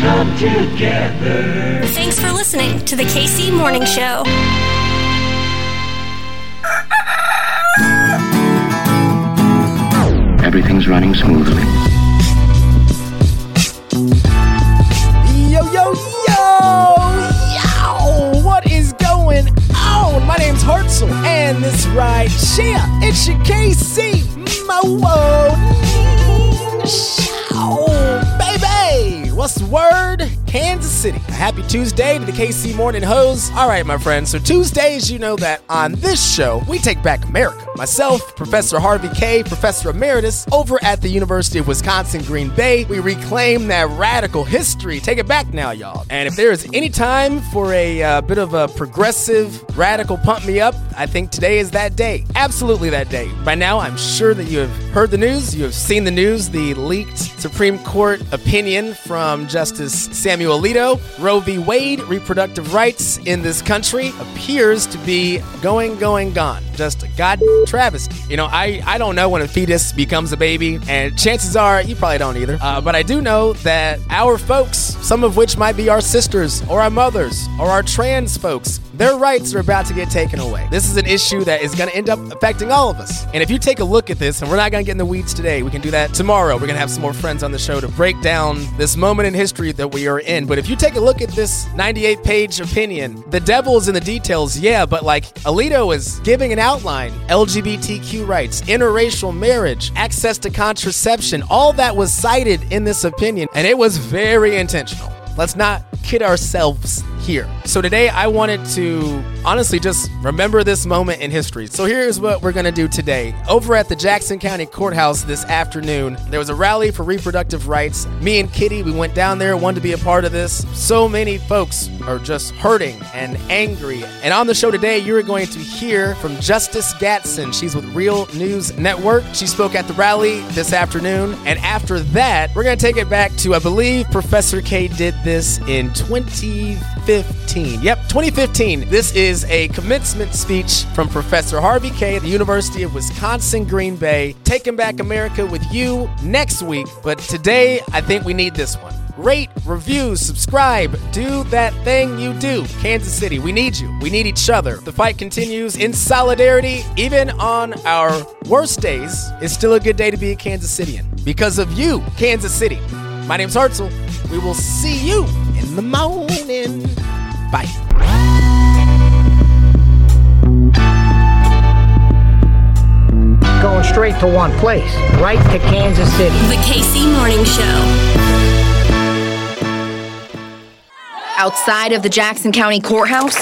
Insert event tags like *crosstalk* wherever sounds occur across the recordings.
come together. Thanks for listening to the KC Morning Show. Everything's running smoothly. Yo, yo, yo! Yo! What is going on? My name's Hartzell, and this right here, it's your KC Mo Show, baby! Word? Kansas City. A happy Tuesday to the KC Morning Hose. All right, my friends. So Tuesdays, you know that on this show, we take back America. Myself, Professor Harvey Kaye, Professor Emeritus, over at the University of Wisconsin Green Bay, we reclaim that radical history. Take it back now, y'all. And if there is any time for a uh, bit of a progressive, radical pump me up, I think today is that day. Absolutely that day. By now, I'm sure that you have heard the news, you have seen the news, the leaked Supreme Court opinion from Justice Samuel Alito. Roe v. Wade, reproductive rights in this country appears to be going, going, gone. Just a god travesty. You know, I, I don't know when a fetus becomes a baby, and chances are you probably don't either. Uh, but I do know that our folks, some of which might be our sisters or our mothers or our trans folks, their rights are about to get taken away. This is an issue that is going to end up affecting all of us. And if you take a look at this, and we're not going to get in the weeds today, we can do that tomorrow. We're going to have some more friends on the show to break down this moment in history that we are in. But if you take a look at this 98 page opinion, the devil is in the details, yeah, but like Alito is giving an outline LGBTQ rights, interracial marriage, access to contraception, all that was cited in this opinion, and it was very intentional. Let's not kid ourselves here. So today I wanted to honestly just remember this moment in history. So here's what we're going to do today. Over at the Jackson County Courthouse this afternoon, there was a rally for reproductive rights. Me and Kitty, we went down there, wanted to be a part of this. So many folks are just hurting and angry. And on the show today, you're going to hear from Justice Gatson. She's with Real News Network. She spoke at the rally this afternoon. And after that, we're going to take it back to, I believe Professor Kaye did this in 2015. Yep, 2015. This is a commencement speech from Professor Harvey Kaye at the University of Wisconsin Green Bay, taking back America with you next week. But today, I think we need this one. Rate, review, subscribe, do that thing you do. Kansas City, we need you. We need each other. The fight continues in solidarity. Even on our worst days, it's still a good day to be a Kansas Citian. Because of you, Kansas City. My name's Hartzell. We will see you in the morning. Bye. Going straight to one place, right to Kansas City. The KC Morning Show. Outside of the Jackson County Courthouse,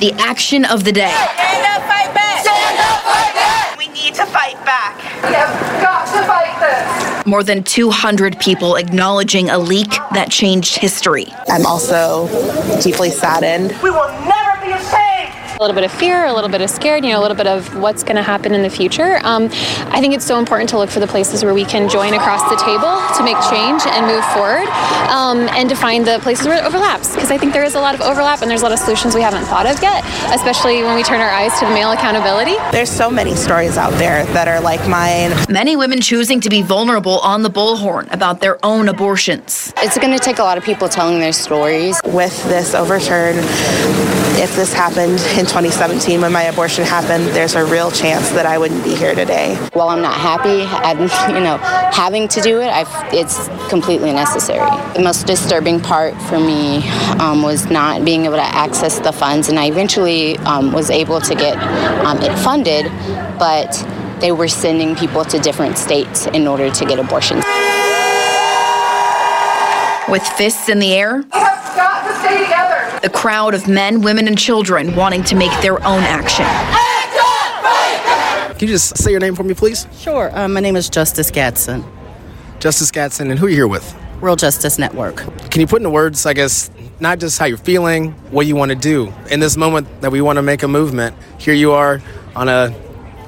the action of the day. Stand up, fight back! Stand up, fight back! We need to fight back. We have got to fight this. More than 200 people acknowledging a leak that changed history. I'm also deeply saddened. We will never be ashamed. A little bit of fear, a little bit of scared, you know, a little bit of what's going to happen in the future. Um, I think it's so important to look for the places where we can join across the table to make change and move forward, um, and to find the places where it overlaps. Because I think there is a lot of overlap and there's a lot of solutions we haven't thought of yet, especially when we turn our eyes to the male accountability. There's so many stories out there that are like mine. Many women choosing to be vulnerable on the bullhorn about their own abortions. It's going to take a lot of people telling their stories. With this overturn, if this happened in 2017 when my abortion happened, there's a real chance that I wouldn't be here today. While I'm not happy, and *laughs* you know, having to do it, I've, it's completely necessary. The most disturbing part for me um, was not being able to access the funds, and I eventually um, was able to get um, it funded, but they were sending people to different states in order to get abortions. With fists in the air, We have got to stay together. the crowd of men, women, and children wanting to make their own action. Can you just say your name for me, please? Sure. Uh, my name is Justice Gatson, Justice Gatson, and who are you here with? Reale Justice Network. Can you put into words, I guess, not just how you're feeling, what you want to do in this moment that we want to make a movement? Here you are on a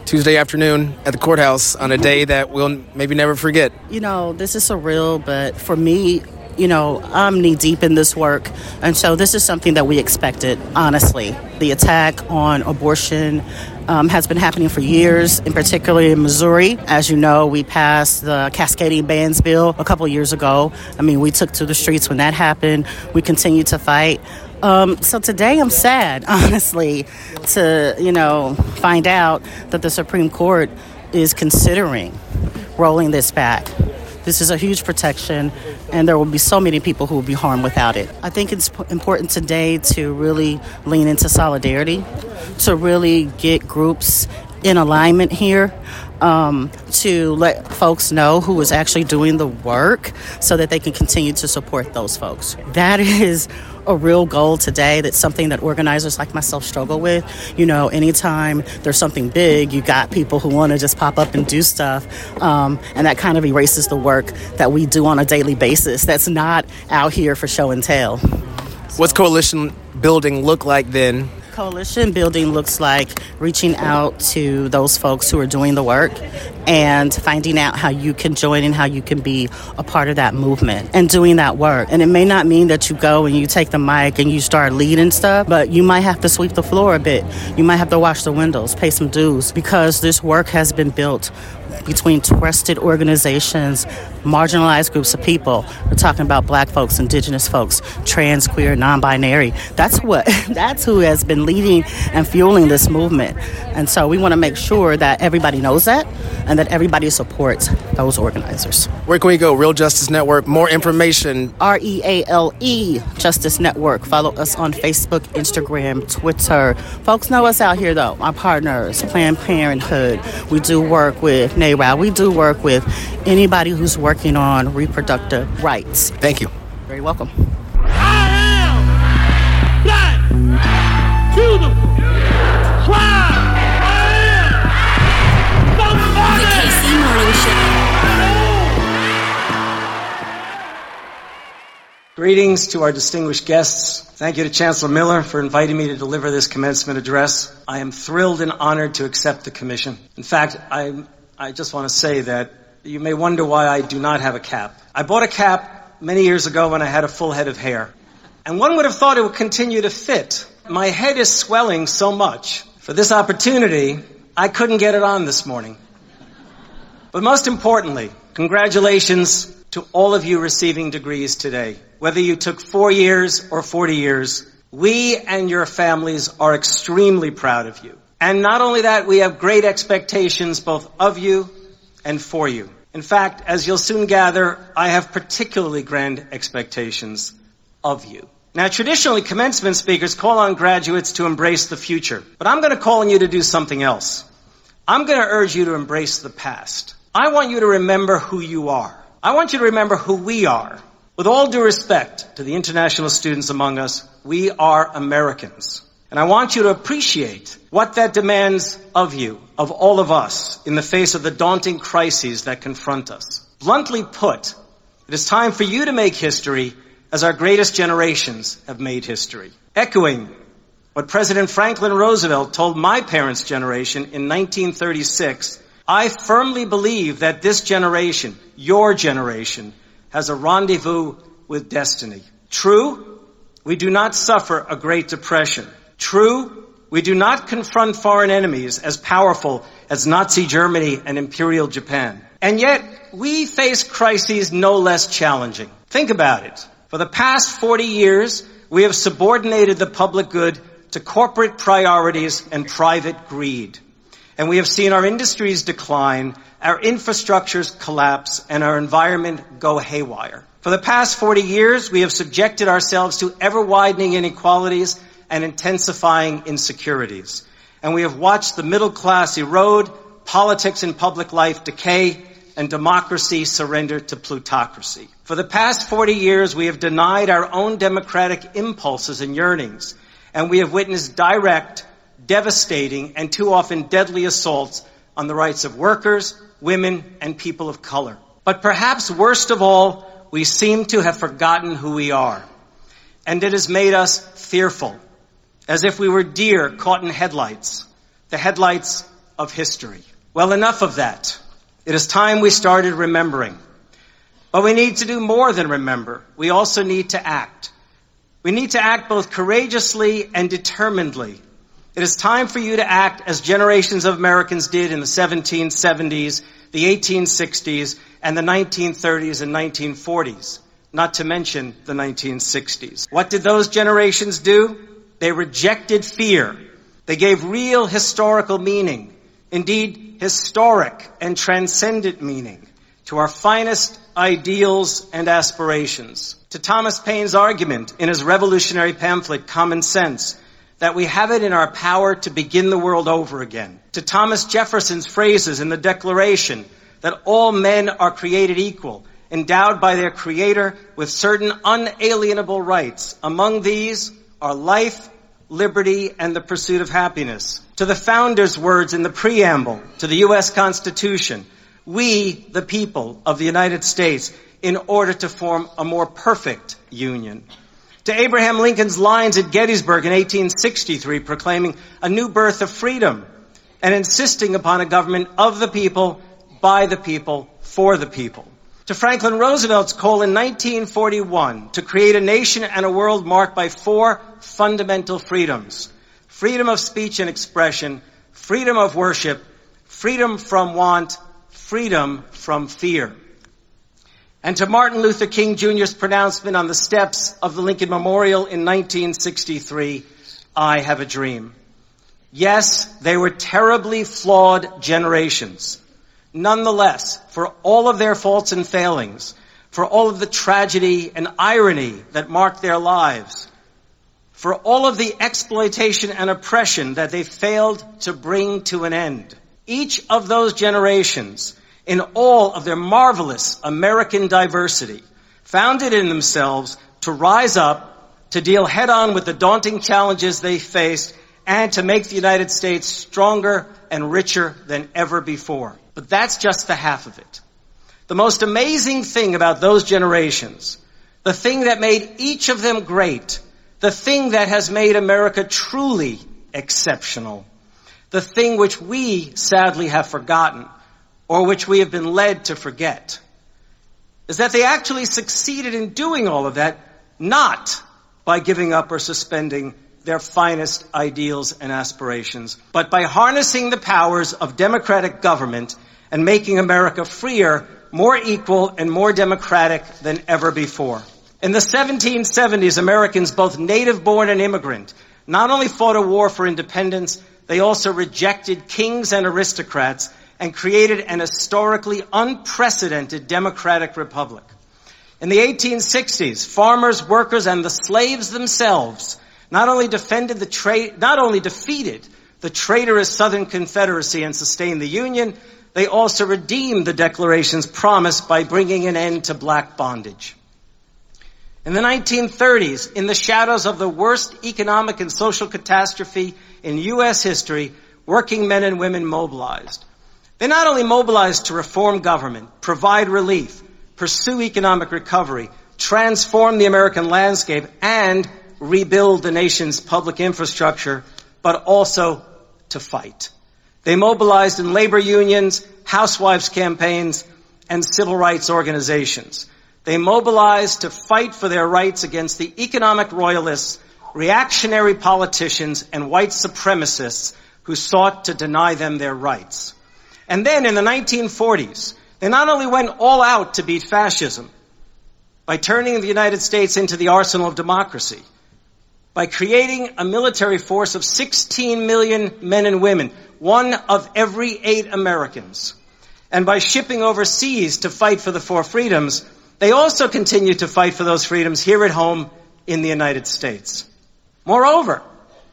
Tuesday afternoon at the courthouse on a day that we'll maybe never forget. You know, this is surreal, but for me, you know, I'm knee deep in this work. And so this is something that we expected, honestly. The attack on abortion um, has been happening for years, in particular in Missouri. As you know, we passed the cascading bans bill a couple years ago. I mean, we took to the streets when that happened. We continue to fight. Um, so today I'm sad, *laughs* honestly, to you know find out that the Supreme Court is considering rolling this back. This is a huge protection, and there will be so many people who will be harmed without it. I think it's important today to really lean into solidarity, to really get groups in alignment here. Um, to let folks know who is actually doing the work so that they can continue to support those folks. That *laughs* is a real goal today. That's something that organizers like myself struggle with. You know, anytime there's something big, you got people who want to just pop up and do stuff. Um, and that kind of erases the work that we do on a daily basis that's not out here for show and tell. What's coalition building look like then Coalition building looks like reaching out to those folks who are doing the work and finding out how you can join and how you can be a part of that movement and doing that work. And it may not mean that you go and you take the mic and you start leading stuff, but you might have to sweep the floor a bit. You might have to wash the windows, pay some dues because this work has been built between trusted organizations, marginalized groups of people. We're talking about black folks, indigenous folks, trans, queer, non-binary. That's what *laughs* that's who has been leading and fueling this movement. And so we want to make sure that everybody knows that and that everybody supports those organizers. Where can we go? Reale Justice Network, more information. R E A L E Justice Network. Follow us on Facebook, Instagram, Twitter. Folks know us out here though. Our partners, Planned Parenthood. We do work with NARAL. We do work with anybody who's working on reproductive rights. Thank you. Very welcome. Greetings to our distinguished guests. Thank you to Chancellor Miller for inviting me to deliver this commencement address. I am thrilled and honored to accept the commission. In fact, I, I just want to say that you may wonder why I do not have a cap. I bought a cap many years ago when I had a full head of hair. And one would have thought it would continue to fit. My head is swelling so much. For this opportunity, I couldn't get it on this morning. But most importantly, congratulations to all of you receiving degrees today. Whether you took four years or 40 years, we and your families are extremely proud of you. And not only that, we have great expectations both of you and for you. In fact, as you'll soon gather, I have particularly grand expectations of you. Now, traditionally, commencement speakers call on graduates to embrace the future, but I'm going to call on you to do something else. I'm going to urge you to embrace the past. I want you to remember who you are. I want you to remember who we are. With all due respect to the international students among us, we are Americans. And I want you to appreciate what that demands of you, of all of us, in the face of the daunting crises that confront us. Bluntly put, it is time for you to make history as our greatest generations have made history. Echoing what President Franklin Roosevelt told my parents' generation in 1936, I firmly believe that this generation, your generation, has a rendezvous with destiny. True, we do not suffer a Great Depression. True, we do not confront foreign enemies as powerful as Nazi Germany and Imperial Japan. And yet, we face crises no less challenging. Think about it. For the past 40 years, we have subordinated the public good to corporate priorities and private greed. And we have seen our industries decline, our infrastructures collapse, and our environment go haywire. For the past 40 years, we have subjected ourselves to ever widening inequalities and intensifying insecurities. And we have watched the middle class erode, politics and public life decay, and democracy surrender to plutocracy. For the past 40 years, we have denied our own democratic impulses and yearnings, and we have witnessed direct, devastating, and too often deadly assaults on the rights of workers, women, and people of color. But perhaps worst of all, we seem to have forgotten who we are. And it has made us fearful, as if we were deer caught in headlights, the headlights of history. Well, enough of that. It is time we started remembering. But we need to do more than remember. We also need to act. We need to act both courageously and determinedly. It is time for you to act as generations of Americans did in the 1770s, the 1860s, and the 1930s and 1940s, not to mention the 1960s. What did those generations do? They rejected fear. They gave real historical meaning, indeed, historic and transcendent meaning to our finest ideals and aspirations. To Thomas Paine's argument in his revolutionary pamphlet, Common Sense, that we have it in our power to begin the world over again. To Thomas Jefferson's phrases in the Declaration that all men are created equal, endowed by their Creator with certain unalienable rights. Among these are life, liberty, and the pursuit of happiness. To the founder's words in the preamble to the U.S. Constitution, we, the people of the United States, in order to form a more perfect union to Abraham Lincoln's lines at Gettysburg in 1863 proclaiming a new birth of freedom and insisting upon a government of the people, by the people, for the people. To Franklin Roosevelt's call in 1941 to create a nation and a world marked by four fundamental freedoms. Freedom of speech and expression, freedom of worship, freedom from want, freedom from fear and to Martin Luther King Jr.'s pronouncement on the steps of the Lincoln Memorial in 1963, I have a dream. Yes, they were terribly flawed generations. Nonetheless, for all of their faults and failings, for all of the tragedy and irony that marked their lives, for all of the exploitation and oppression that they failed to bring to an end, each of those generations in all of their marvelous American diversity, founded in themselves to rise up, to deal head on with the daunting challenges they faced, and to make the United States stronger and richer than ever before. But that's just the half of it. The most amazing thing about those generations, the thing that made each of them great, the thing that has made America truly exceptional, the thing which we sadly have forgotten, or which we have been led to forget, is that they actually succeeded in doing all of that not by giving up or suspending their finest ideals and aspirations, but by harnessing the powers of democratic government and making America freer, more equal, and more democratic than ever before. In the 1770s, Americans, both native born and immigrant, not only fought a war for independence, they also rejected kings and aristocrats and created an historically unprecedented democratic republic. In the 1860s, farmers, workers, and the slaves themselves not only defended the tra- not only defeated the traitorous Southern Confederacy and sustained the Union, they also redeemed the Declaration's promise by bringing an end to black bondage. In the 1930s, in the shadows of the worst economic and social catastrophe in U.S. history, working men and women mobilized. They not only mobilized to reform government, provide relief, pursue economic recovery, transform the American landscape, and rebuild the nation's public infrastructure, but also to fight. They mobilized in labor unions, housewives campaigns, and civil rights organizations. They mobilized to fight for their rights against the economic royalists, reactionary politicians, and white supremacists who sought to deny them their rights. And then in the 1940s, they not only went all out to beat fascism by turning the United States into the arsenal of democracy, by creating a military force of 16 million men and women, one of every eight Americans, and by shipping overseas to fight for the four freedoms, they also continued to fight for those freedoms here at home in the United States. Moreover,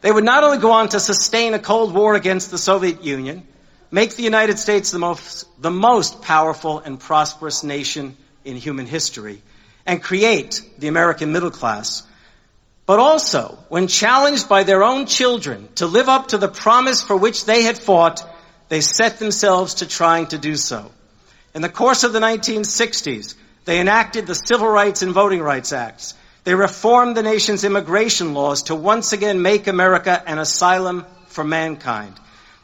they would not only go on to sustain a Cold War against the Soviet Union, make the United States the most, the most powerful and prosperous nation in human history, and create the American middle class. But also, when challenged by their own children to live up to the promise for which they had fought, they set themselves to trying to do so. In the course of the 1960s, they enacted the Civil Rights and Voting Rights Acts. They reformed the nation's immigration laws to once again make America an asylum for mankind.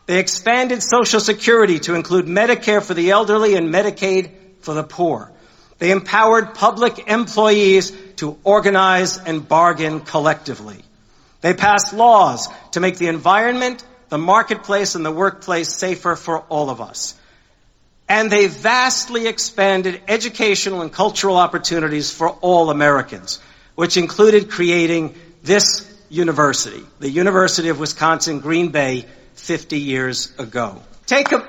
They expanded Social Security to include Medicare for the elderly and Medicaid for the poor. They empowered public employees to organize and bargain collectively. They passed laws to make the environment, the marketplace, and the workplace safer for all of us. And they vastly expanded educational and cultural opportunities for all Americans, which included creating this university, the University of Wisconsin Green Bay, 50 years ago. Take a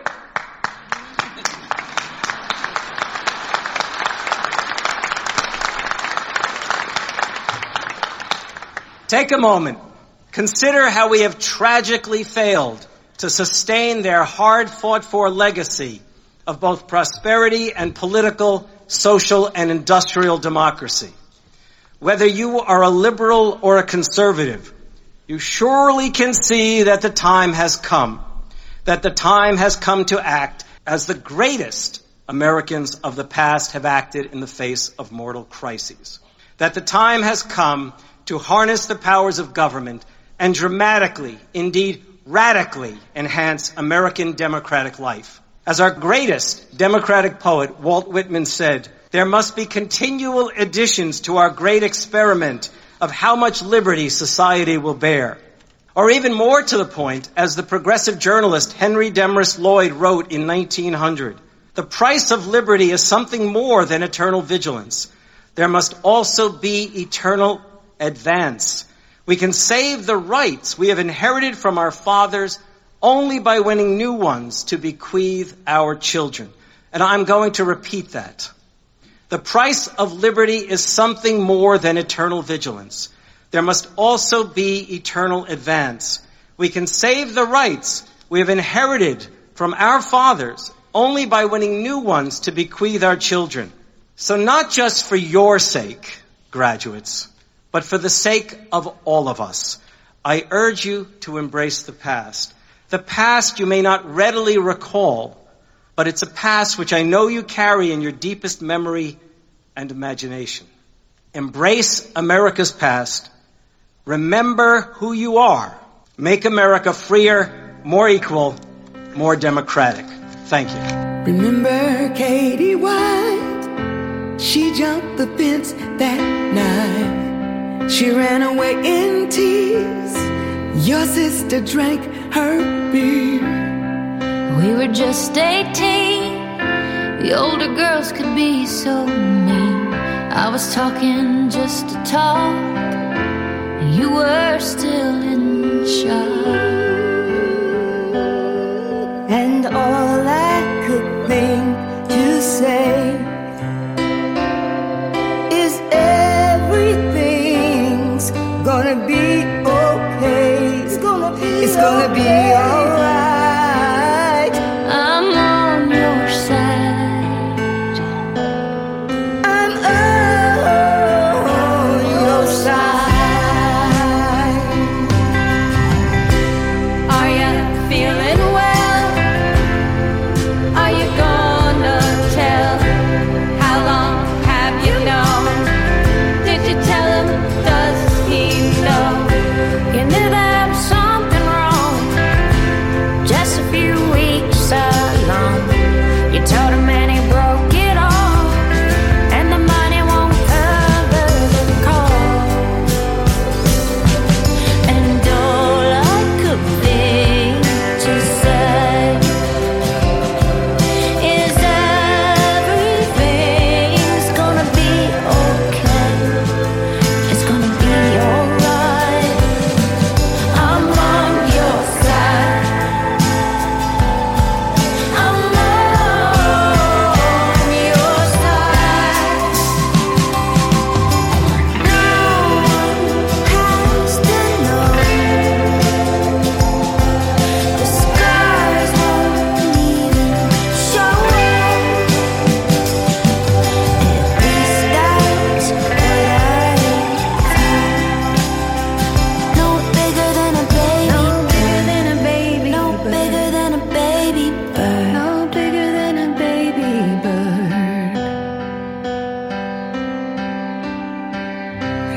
Take a moment. Consider how we have tragically failed to sustain their hard fought for legacy of both prosperity and political, social, and industrial democracy. Whether you are a liberal or a conservative, you surely can see that the time has come, that the time has come to act as the greatest Americans of the past have acted in the face of mortal crises. That the time has come to harness the powers of government and dramatically, indeed radically, enhance American democratic life. As our greatest democratic poet, Walt Whitman, said, there must be continual additions to our great experiment of how much liberty society will bear. Or even more to the point, as the progressive journalist Henry Demarest Lloyd wrote in 1900, the price of liberty is something more than eternal vigilance. There must also be eternal advance. We can save the rights we have inherited from our fathers only by winning new ones to bequeath our children. And I'm going to repeat that. The price of liberty is something more than eternal vigilance. There must also be eternal advance. We can save the rights we have inherited from our fathers only by winning new ones to bequeath our children. So not just for your sake, graduates, but for the sake of all of us, I urge you to embrace the past. The past you may not readily recall, but it's a past which I know you carry in your deepest memory and imagination. Embrace America's past. Remember who you are. Make America freer, more equal, more democratic. Thank you. Remember Katie White? She jumped the fence that night. She ran away in tears. Your sister drank her beer. We were just 18. The older girls could be so mean. I was talking just to talk. And you were still in shock.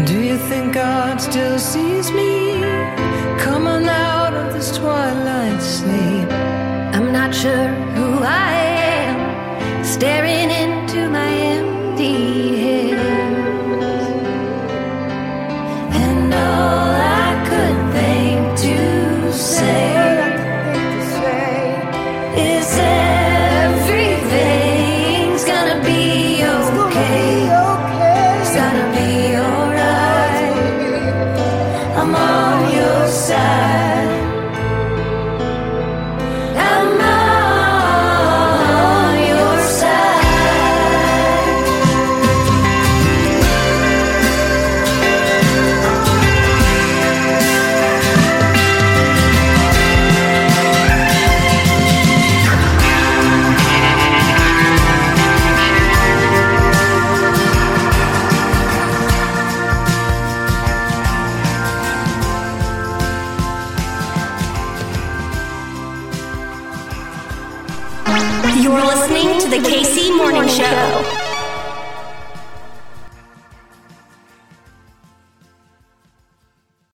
Do you think God still sees me coming out of this twilight sleep? I'm not sure who I am, staring into my empty hands. And all I could think to say.